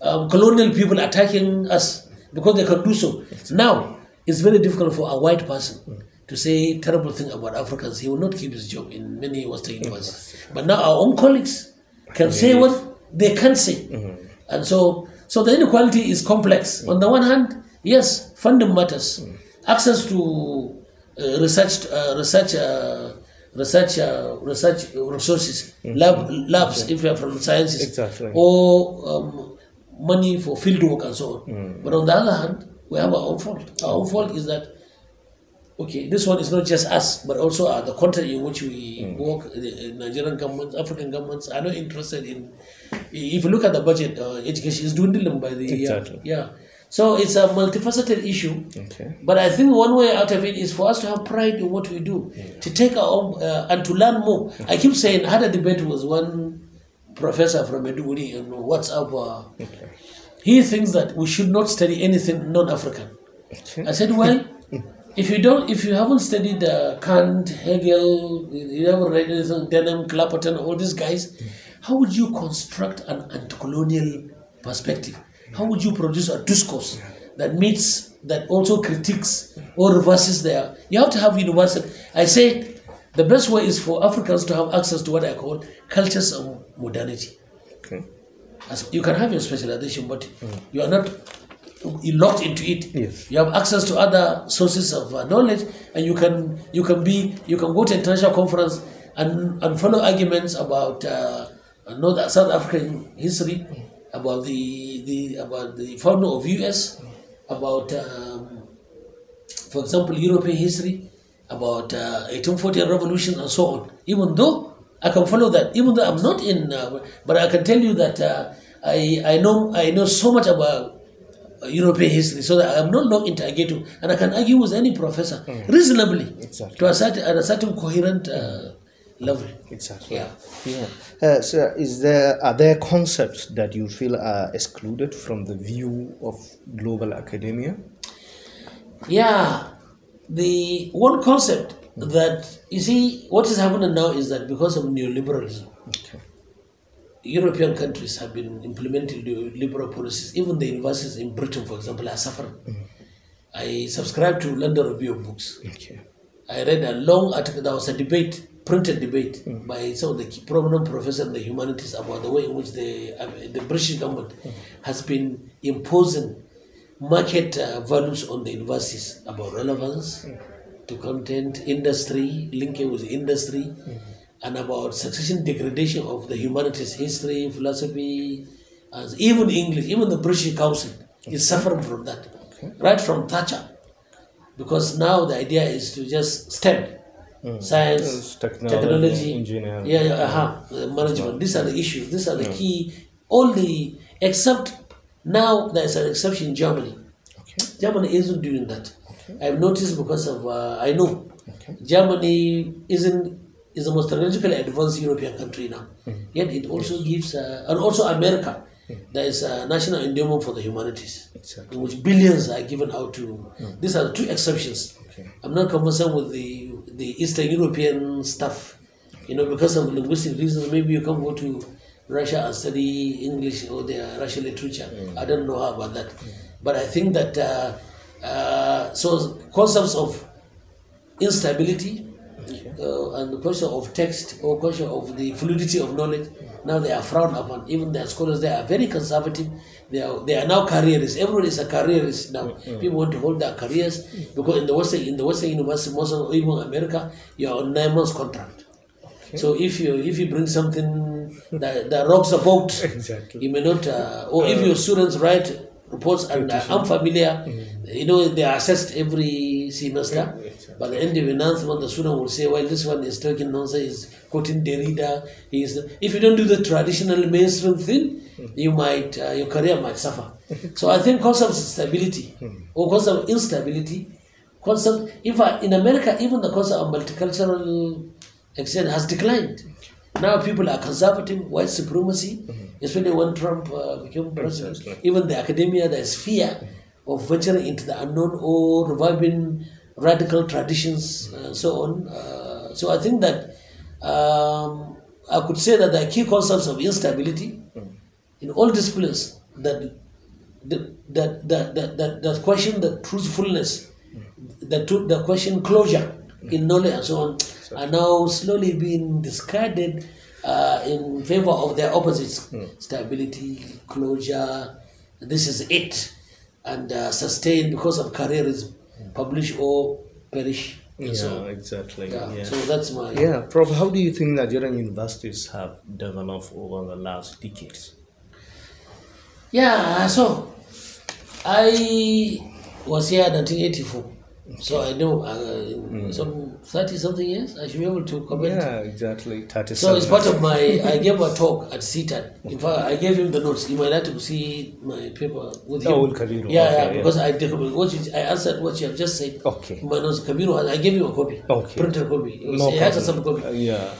um, colonial people attacking us because they can do so. Now it's very difficult for a white person to say terrible thing about Africans. He will not keep his job in many Western universities. But now our own colleagues can say what they can say, and so so the inequality is complex. On the one hand, yes, funding matters, access to uh, research uh, research. Uh, Research, uh, research resources, lab, labs if you are from sciences, Exactly. or um, money for field work and so on. But on the other hand, we have our own fault. Our own fault is that okay, this one is not just us, but also uh, the country in which we work. The uh, Nigerian governments, African governments are not interested in. If you look at the budget, uh, education is dwindling by the year. Yeah. So it's a multifaceted issue. Okay. But I think one way out of it is for us to have pride in what we do, to take our own uh, and to learn more. I keep saying, I had a debate with one professor from Maiduguri on WhatsApp. Uh, He thinks that we should not study anything non-African. I said, well, if you don't, if you haven't studied uh, Kant, Hegel, you haven't read anything, Denham, Clapperton, all these guys, how would you construct an anti-colonial perspective? How would you produce a discourse that meets, that also critiques or reverses their? You have to have universal. I say, the best way is for Africans to have access to what I call cultures of modernity. Okay. As you can have your specialization, but you are not you locked into it. Yes. You have access to other sources of uh, knowledge, and you can you can be you can go to international conference and and follow arguments about uh, North South African history, about the the about the founding of US, about um, for example European history, about uh, 1840 revolution and so on. Even though I can follow that, even though I'm not in, uh, but I can tell you that uh, I I know I know so much about uh, European history, so that I'm not locked into a ghetto, and I can argue with any professor reasonably Exactly. to a certain a certain coherent uh, level. Exactly. Yeah. Yeah. Uh, so, is there are there concepts that you feel are excluded from the view of global academia? Yeah, the one concept that you see what is happening now is that because of neoliberalism, Okay. European countries have been implementing the liberal policies. Even the universities in Britain, for example, are suffering. I subscribe to London Review of Books. Okay. I read a long article. There was a debate printed debate by some of the prominent professors in the humanities about the way in which the, uh, the British government has been imposing market uh, values on the universities about relevance to content, industry, linking with industry, and about succession degradation of the humanities, history, philosophy, and even English, even the British Council is suffering from that, right from Thatcher. Because now the idea is to just STEM, science, technology, technology, engineering. yeah, yeah, uh-huh, uh, management. These are the issues. These are the key. All the except now there's an exception in Germany. Germany isn't doing that. I've noticed because of uh, I know Germany isn't is the most technologically advanced European country now. Yet it also gives uh, and also America. There is a national endowment for the humanities, in which billions are given out to. These are the two exceptions. I'm not conversant with the the Eastern European stuff, you know, because of linguistic reasons. Maybe you can go to Russia and study English or the Russian literature. I don't know how about that, but I think that uh, uh, so concepts of instability uh, and the question of text or question of the fluidity of knowledge now they are frowned upon even the scholars they are very conservative they are, they are now careerists Everyone is a careerist now. Mm, mm. People want to hold their careers because in the western in the western university most of even america you are on nine months contract. So if you if you bring something that, that rocks the boat Exactly. you may not uh, or if uh, your students write reports and uh, are unfamiliar mm. you know they are assessed every semester the end of the month the student will say well this one is talking nonsense he's quoting Derrida he is if you don't do the traditional mainstream thing you might uh, your career might suffer. So I think concept of stability or concept of instability concept in fact in America even the concept of multicultural exchange has declined. Now people are conservative, white supremacy, especially when Trump uh, became president. Even the academia, there's fear of venturing into the unknown or reviving radical traditions and so on. Uh, so I think that um, I could say that the key concepts of instability in all disciplines that that that that that, that, that question the truthfulness, the the question closure in knowledge and so on are now slowly being discarded uh, in favor of their opposites: stability, closure. This is it, and uh, sustain because of careerism, publish or perish. Yeah, so exactly. Yeah. Yeah. So that's my Yeah, Prof, how do you think Nigerian universities have developed over the last decades? Yeah, so I was here in 1984. So I know uh, some 30 something years, I should be able to comment. Yeah, exactly. 37. So it's part of my, I gave a talk at CTAN. In fact, I gave him the notes. He might like to see my paper with him. Oh, with Kabiru. Yeah, Okay, yeah, yeah. because I did, what you, I answered what you have just said. Okay. My notes, Kabiru, I gave him a copy. Okay. Printed copy. It was, No he a copy. Uh, yeah.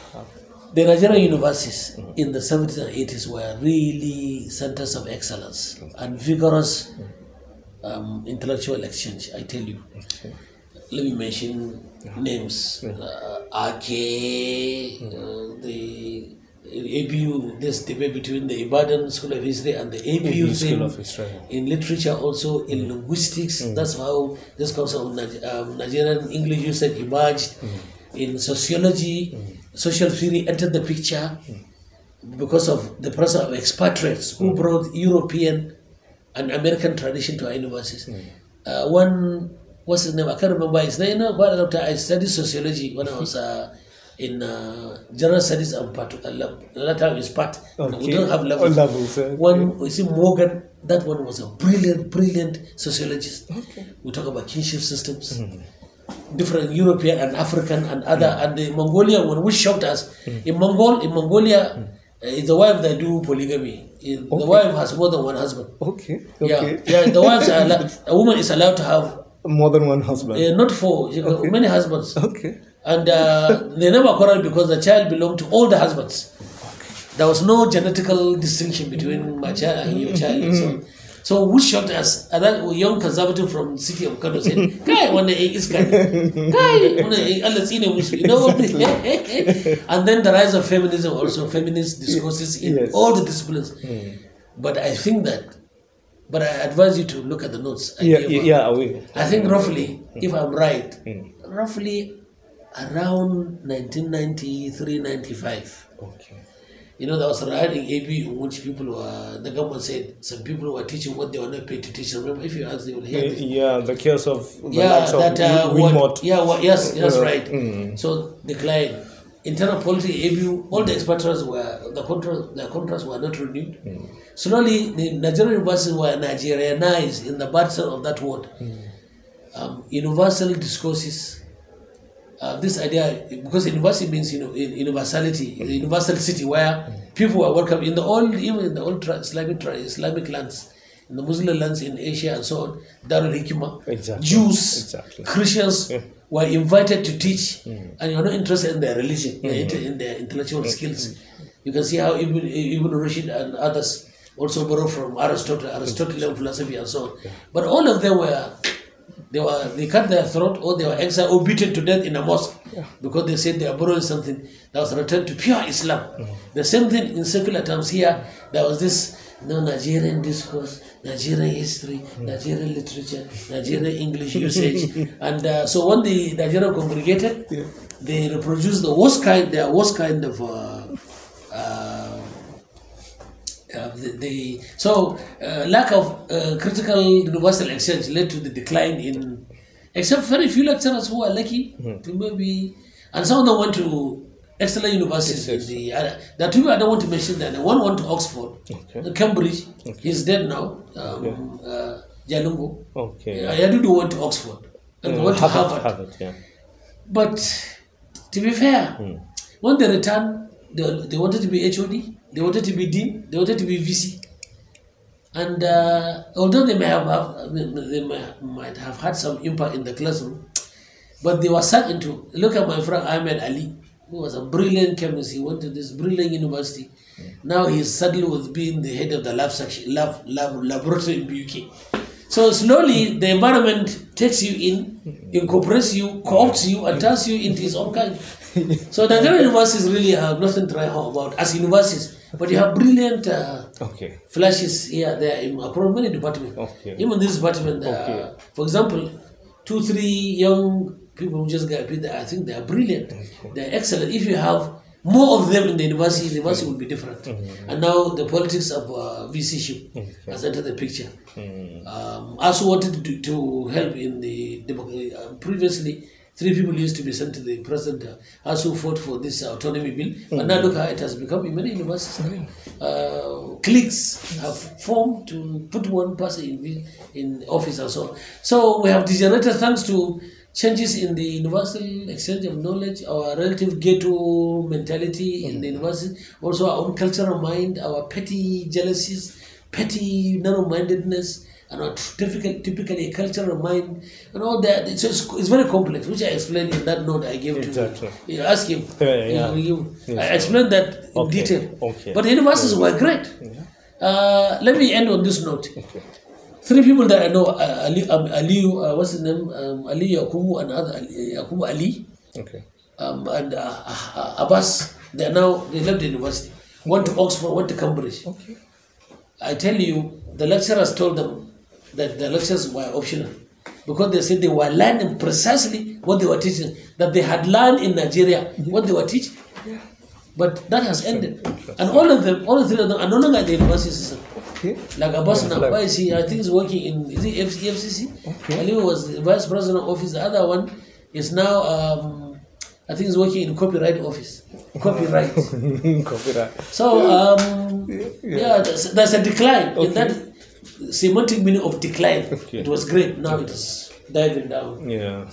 The Nigerian universities in the 70s and 80s were really centers of excellence and vigorous um, intellectual exchange, I tell you. Let me mention names. Uh, Ake, uh, the ABU, this debate between the Ibadan School of History and the ABU ABU thing. School of History. In literature, also in linguistics, that's how this comes Nige- um, Nigerian English usage emerged. In sociology, social theory entered the picture because of the presence of expatriates who brought European and American tradition to our universities. Uh, one, what's his name? I can't remember his name. No, quite a long time. I studied sociology when I was uh, in uh, general studies and part. Uh, le- that time is part. We don't have levels. levels, okay. One, you see, Morgan. That one was a brilliant, brilliant sociologist. We talk about kinship systems different European and African and other and the Mongolian one which shocked us. In Mongol in Mongolia uh, is the wife that do polygamy. Is- The wife has more than one husband. Okay. Yeah, Okay. yeah. The wives are allo- a woman is allowed to have More than one husband. uh, not four, got many husbands, Okay. and uh, they never quarrel because the child belonged to all the husbands. Okay. There was no genetical distinction between my child and your child. And so. So who shot us. And uh, that young conservative from city of Kano said, "Kai, one day is kai, kai, one day Allah tsine musu." You know what? and then the rise of feminism, also feminist discourses in Yes. all the disciplines. Hmm. But I think that, but I advise you to look at the notes. I Yeah, yeah, yeah, I will. I think hmm. roughly, if I'm right, hmm. roughly around 1993 95. Okay. You know, there was a riot in AB in which people were, the government said some people were teaching what they were not paid to teach. Remember, if you ask, they will hear this. Yeah, the case of the yeah, that uh, what, yeah, what, yes, yes, Uh, right. mm. So decline. Internal policy, ABU, all the expatriates were the contracts, the contracts were not renewed. Mm. Slowly, the Nigerian universities were Nigerianized in the sense of that word. Mm. Um, universal discourses. Uh, this idea, because university means you know, universality, Mm. universal city where people were welcome in the old, even in the old Islamic, Islamic lands, in the Muslim lands in Asia and so on, Darul Hikmah, Exactly. Jews, Exactly. Christians were invited to teach, Mm. and you're not interested in their religion, interested in their intellectual skills. You can see how Ibn, Ibn Rushd and others also borrow from Aristotle, Aristotelian philosophy, and so on. But all of them were they were they cut their throat or they were exiled or beaten to death in a mosque because they said they are borrowing something that was returned to pure Islam. The same thing in secular terms here. There was this you know, Nigerian discourse, Nigerian history, Nigerian literature, Nigerian English usage, and uh, so when the Nigerian congregated, they reproduced the worst kind, their worst kind of. Uh, uh, the, the so uh, lack of uh, critical universal exchange led to the decline in except very few lecturers who are lucky to maybe and some of them went to excellent universities in the uh, are two I don't want to mention that one went to Oxford Okay. Cambridge he's dead now um, uh, Jalungu Okay. uh, Yadudu went to Oxford and Uh, went to Harvard, Harvard. Harvard, yeah. but to be fair, when they returned, they, they wanted to be HOD, they wanted to be Dean, they wanted to be VC. And uh, although they may have, have they may, might have had some impact in the classroom, but they were sucked into. Look at my friend Ahmed Ali, who was a brilliant chemist. He went to this brilliant university. Now he's saddled with being the head of the lab section, lab, lab laboratory in UK. So slowly the environment takes you in, incorporates you, co-opts you, and turns you into its own kind. So the Nigerian universities really have nothing to write home about as universities, but you have brilliant uh, Okay. flashes here, there, in across many departments. Okay. Even this department, uh, Okay. for example, two, three young people who just got there, I think they are brilliant. They are excellent. If you have more of them in the university, the university will be different. Mm-hmm. And now the politics of uh, VC-ship has entered the picture. Mm. Um, I also wanted to, to help in the democ- uh, previously. Three people used to be sent to the president. Uh, who fought for this autonomy bill, but now look how it has become in many universities. Uh, cliques have formed to put one person in, in office and so on. So we have degenerated thanks to changes in the universal exchange of knowledge, our relative ghetto mentality in the university, also our own cultural mind, our petty jealousies, petty narrow-mindedness, and our typical, typically a cultural mind, and all that. It's, it's, it's very complex, which I explained in that note I gave Exactly. to you. You ask him. Yeah, yeah. Will Yes, I explained that in Okay, detail. okay. But the universities were great. Uh, let me end on this note. Okay. Three people that I know, uh, Ali, um, Ali uh, what's his name? Um, Ali Yakubu and other Yakubu Ali Okay. um, and uh, uh, Abbas. They are now they left the university. Went to Oxford, went to Cambridge. Okay. I tell you, the lecturers told them that the lectures were optional because they said they were learning precisely what they were teaching, that they had learned in Nigeria what they were teaching. Yeah. But that has ended. And all of them, all three of them are no longer at the university system. Okay. Like Abbas now, like- why is he? I think he's working in is it FC, FCC? Ali was the vice president office. The other one is now, um, I think he's working in copyright office. Copyright. Copyright. So um, yeah, there's, there's a decline in that semantic meaning of decline. Okay. It was great. Now it is diving down. Yeah.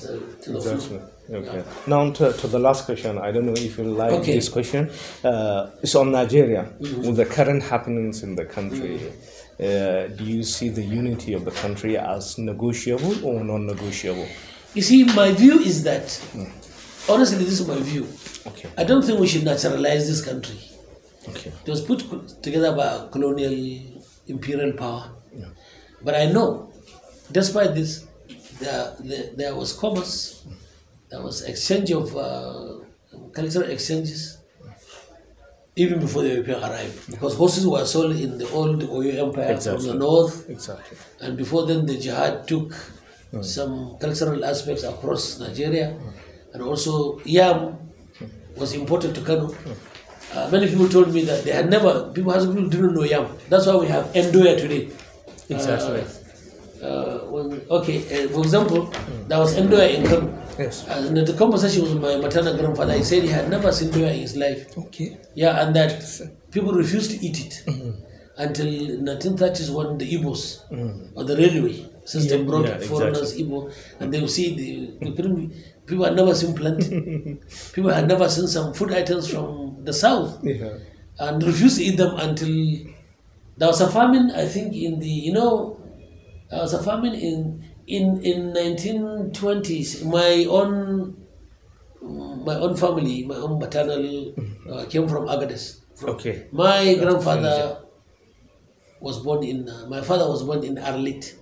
to the Exactly. floor. Okay. Now to, to the last question. I don't know if you like Okay. this question. Uh, it's on Nigeria with the current happenings in the country. Uh, do you see the unity of the country as negotiable or non-negotiable? You see, my view is that honestly, this is my view. Okay. I don't think we should naturalize this country. Okay. It was put together by a colonial imperial power. But I know, despite this, there, there, there was commerce, there was exchange of uh, cultural exchanges, even before the European arrived. Because horses were sold in the old Oyo Empire Exactly. from the north, Exactly. and before then the jihad took some cultural aspects across Nigeria. and also yam was imported to Kano. Uh, many people told me that they had never, people, people didn't know yam. That's why we have Endoya today. Exactly. Uh, uh, when, okay, uh, for example, there was Endoya in Kano. Yes. Uh, in the conversation with my maternal grandfather, he said he had never seen doya in his life. Okay. Yeah, and that people refused to eat it until 1930s when the Igbos or the railway system Yeah, brought yeah, foreigners Igbo, and they will see the, the people- people had never seen plantain. people had never seen some food items from the south Yeah. and refused to eat them until there was a famine. I think in the you know there was a famine in in in 1920s. My own my own family, my own maternal uh, came from Agadez. From- Okay. My grandfather was born in. Uh, my father was born in Arlit,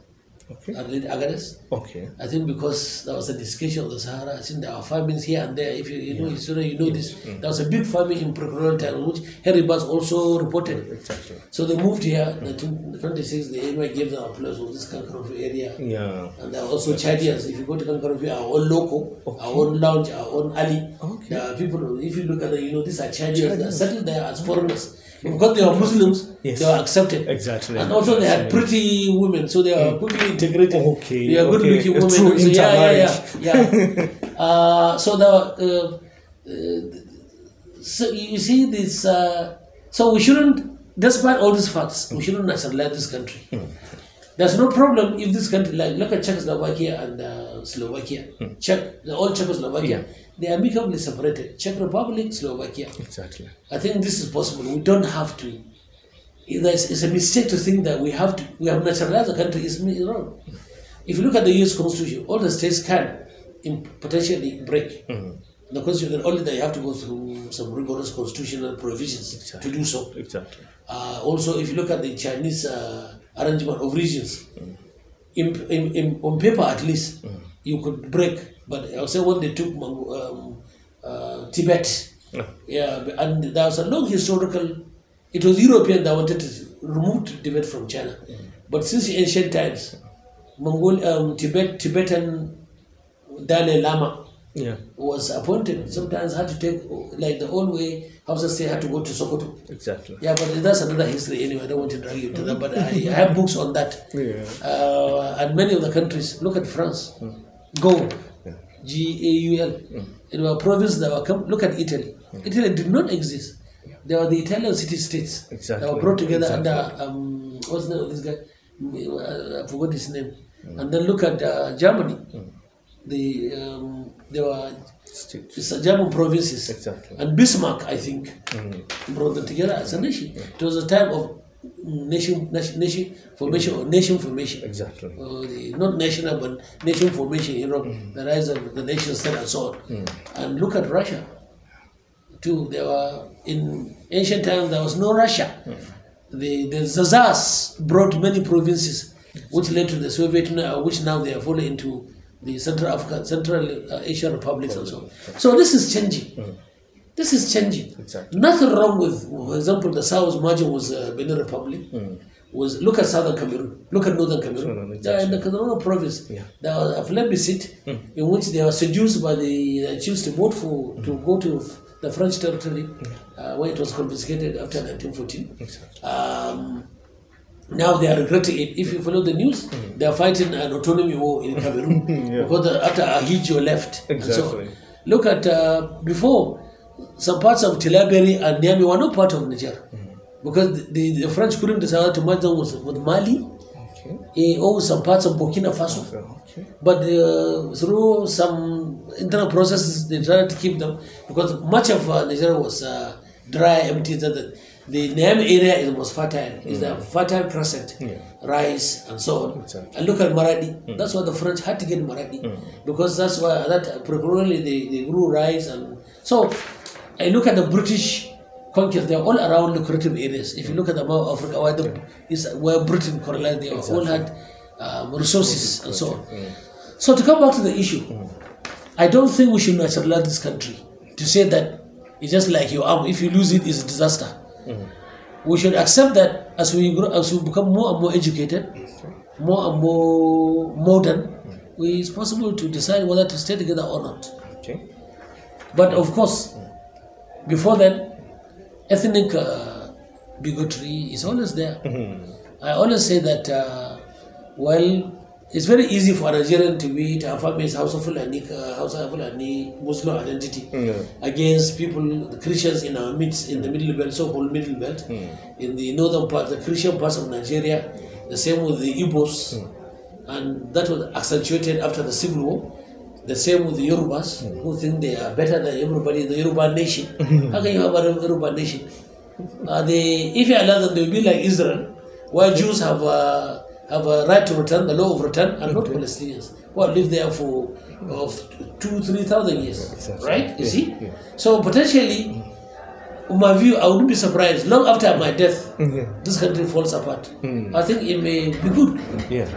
Okay. Agadez. Okay. I think because there was a discussion of the Sahara, I think there are famines here and there. If you, you know history, you know this. Mm. There was a big famine in town, which Heinrich Barth also reported. Exactly. So they moved here. The twenty-six, the AMI gave them a place of this Kankarofi area. Yeah. And there are also Chadians. If you go to Kankarofi, our own local, our own lounge, our own alley. Okay. There are people, if you look at the, you know, these are Chadians that settled there as foreigners. Because they were Muslims, Yes. they were accepted. Exactly. And also they had pretty women, so they were quickly integrated. Okay, They are good okay. looking women. true So yeah, yeah, yeah, yeah. uh, so the, uh, uh, so you see this, uh, so we shouldn't, despite all these facts, we shouldn't nationalize this country. There's no problem if this country, like look at Czechoslovakia and uh, Slovakia. Czech, the old Czechoslovakia, they are amicably separated. Czech Republic, Slovakia. Exactly. I think this is possible. We don't have to. It's, it's a mistake to think that we have to. We have nationalized the country. It's wrong. If you look at the U.S. Constitution, all the states can in, potentially break the Constitution. Only they have to go through some rigorous constitutional provisions to do so. Exactly. Uh, also, if you look at the Chinese uh, arrangement of regions, in, in, in, on paper at least, you could break. But I would say when they took um, uh, Tibet, yeah, and there was a long historical. It was European that wanted to remove Tibet from China, but since ancient times, Mongol, um, Tibet, Tibetan Dalai Lama Yeah. was appointed. Sometimes had to take like the old way. Hausa say I had to go to Sokoto. Exactly. Yeah, but that's another history anyway. I don't want to drag you to that, but I, I have books on that. Yeah. Uh, and many of the countries, look at France, Go, G A U L. It were provinces that were come. Look at Italy. Italy did not exist. They were the Italian city states that Exactly. were brought together Exactly. under um, what's the name of this guy? Uh, I forgot his name. And then look at uh, Germany. The um, they were States. it's a German provinces. Exactly. And Bismarck, I think, brought them together as a nation. It was a time of nation, nation, nation formation or nation formation. Exactly. Uh, the, not national, but nation formation in Europe, the rise of the nation state and so on. And look at Russia. Too, there were in ancient times there was no Russia. The the Tsars brought many provinces, which led to the Soviet Union, uh, which now they are falling into the Central Africa, Central uh, Asian republics and so on. So this is changing. This is changing. Exactly. Nothing wrong with, for example, the South margin was uh, Benin Republic. Was look at southern Cameroon, look at northern Cameroon. Are in the Cameroon province. Yeah. There was a plebiscite in which they were seduced by the uh, chiefs to vote for to go to the French territory uh, when it was confiscated after 1914. Exactly. Um, now they are regretting it. If you follow the news, they are fighting an autonomy war in Cameroon because the, after Ahidjo left. and so. Exactly. look at uh, before some parts of Tilaberi and Niamey were not part of Niger because the, the, the French couldn't decide to merge them with, with Mali Okay. eh, or some parts of Burkina Faso. Okay. But uh, through some internal processes, they tried to keep them because much of uh, Nigeria was uh, dry, empty. The, the, the Niamey area is most fertile. It's mm. a fertile crescent, rice and so on. Exactly. And look at Maradi. Mm. That's why the French had to get Maradi mm. because that's why that uh, procurally they, they grew rice and so. I look at the British conquest. They are all around lucrative areas. If you look at the map of Africa, where the is where Britain colonized, they all had um, resources and so on. So to come back to the issue, I don't think we should nationalize this country to say that it's just like your arm. If you lose it, it's a disaster. We should accept that as we grow, as we become more and more educated, more and more modern, we, it's possible to decide whether to stay together or not. Okay. But of course, before then, ethnic uh, bigotry is always there. I always say that, uh, well, it's very easy for a Nigerian to be to affirm his Hausa-Fulani, uh, Hausa-Fulani Muslim identity against people, the Christians in our midst, in the middle belt, so-called middle belt, in the northern part, the Christian parts of Nigeria, the same with the Igbos, and that was accentuated after the civil war. The same with the Yorubas, who think they are better than everybody in the Yoruba nation. How can you have a Yoruba nation? Uh, they, if you allow them, they will be like Israel, where Jews have a, have a right to return, the law of return, and not Palestinians, who have lived there for of two, three thousand years. Right? You see? So potentially, in my view, I wouldn't be surprised. Long after my death, mm, this country falls apart. Mm. I think it may be good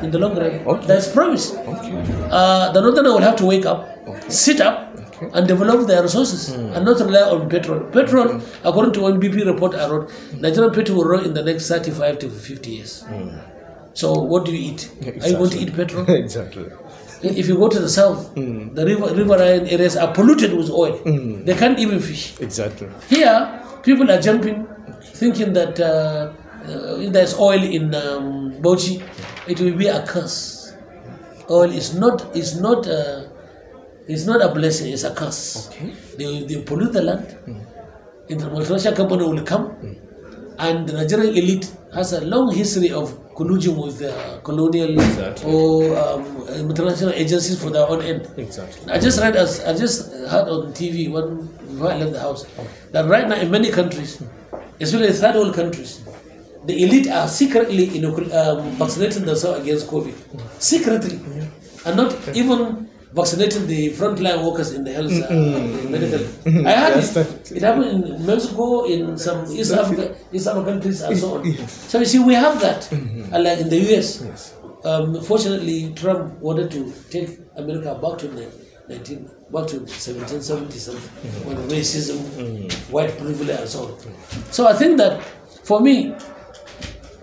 in the long run. Okay. There's promise. Okay. Uh, the northerner will have to wake up, sit up, and develop their resources, mm. and not rely on petrol. Petrol, according to one BP report I wrote, Nigerian petrol will run in the next 35 to 50 years. So what do you eat? Are you going to eat petrol? exactly. if you go to the south, the river, riverine areas are polluted with oil. They can't even fish. Exactly. Here, people are jumping, thinking that uh, uh, if there's oil in um, Bauchi, it will be a curse. Oil is not is not uh, is not a blessing; it's a curse. Okay. They, they pollute the land. The multinational company will come, and the Nigerian elite has a long history of colluding with the colonial Exactly. or um, international agencies for their own end. Exactly. I just read, as I just heard on TV one before I left the house that right now in many countries, especially third world countries, the elite are secretly um, vaccinating themselves against COVID, secretly, and not even vaccinating the frontline workers in the health, uh, the medical. I heard it. It happened in Mexico, in some East Africa, East African countries, and so on. So you see, we have that, and like in the US. Um, fortunately, Trump wanted to take America back to the 19, back to 1770 something, when racism, white privilege, and so on. So I think that for me,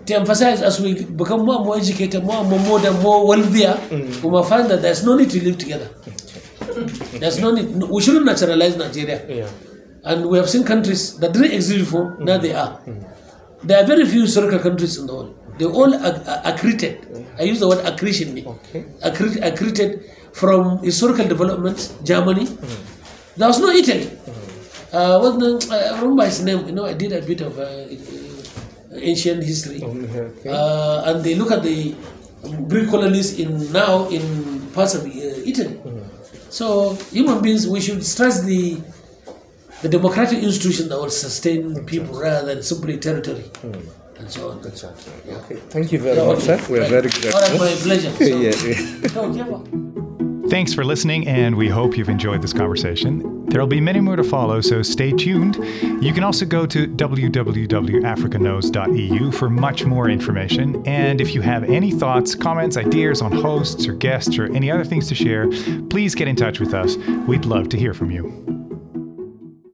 to emphasize as we become more and more educated, more and more modern, more wealthier, we will find that there's no need to live together. There's no need. no- We shouldn't naturalize Nigeria. Yeah. And we have seen countries that didn't exist before, now they are. There are very few historical countries in the world. They all ac- ac- accreted. I use the word accretion. Okay. Accre- accreted from historical developments, Germany. There was no Italy. Uh, what the, I remember his name. You know, I did a bit of uh, uh, ancient history. Okay. Uh, and they look at the Greek colonies in now in parts of uh, Italy. So human beings, we should stress the the democratic institution that will sustain people rather than simply territory and so on. Exactly. Okay. Thank you very Yeah, much, sir. We're Right. very grateful. My pleasure. So, yeah, yeah. Thanks for listening, and we hope you've enjoyed this conversation. There'll be many more to follow, so stay tuned. You can also go to www.africaknows.eu for much more information. And if you have any thoughts, comments, ideas on hosts or guests or any other things to share, please get in touch with us. We'd love to hear from you.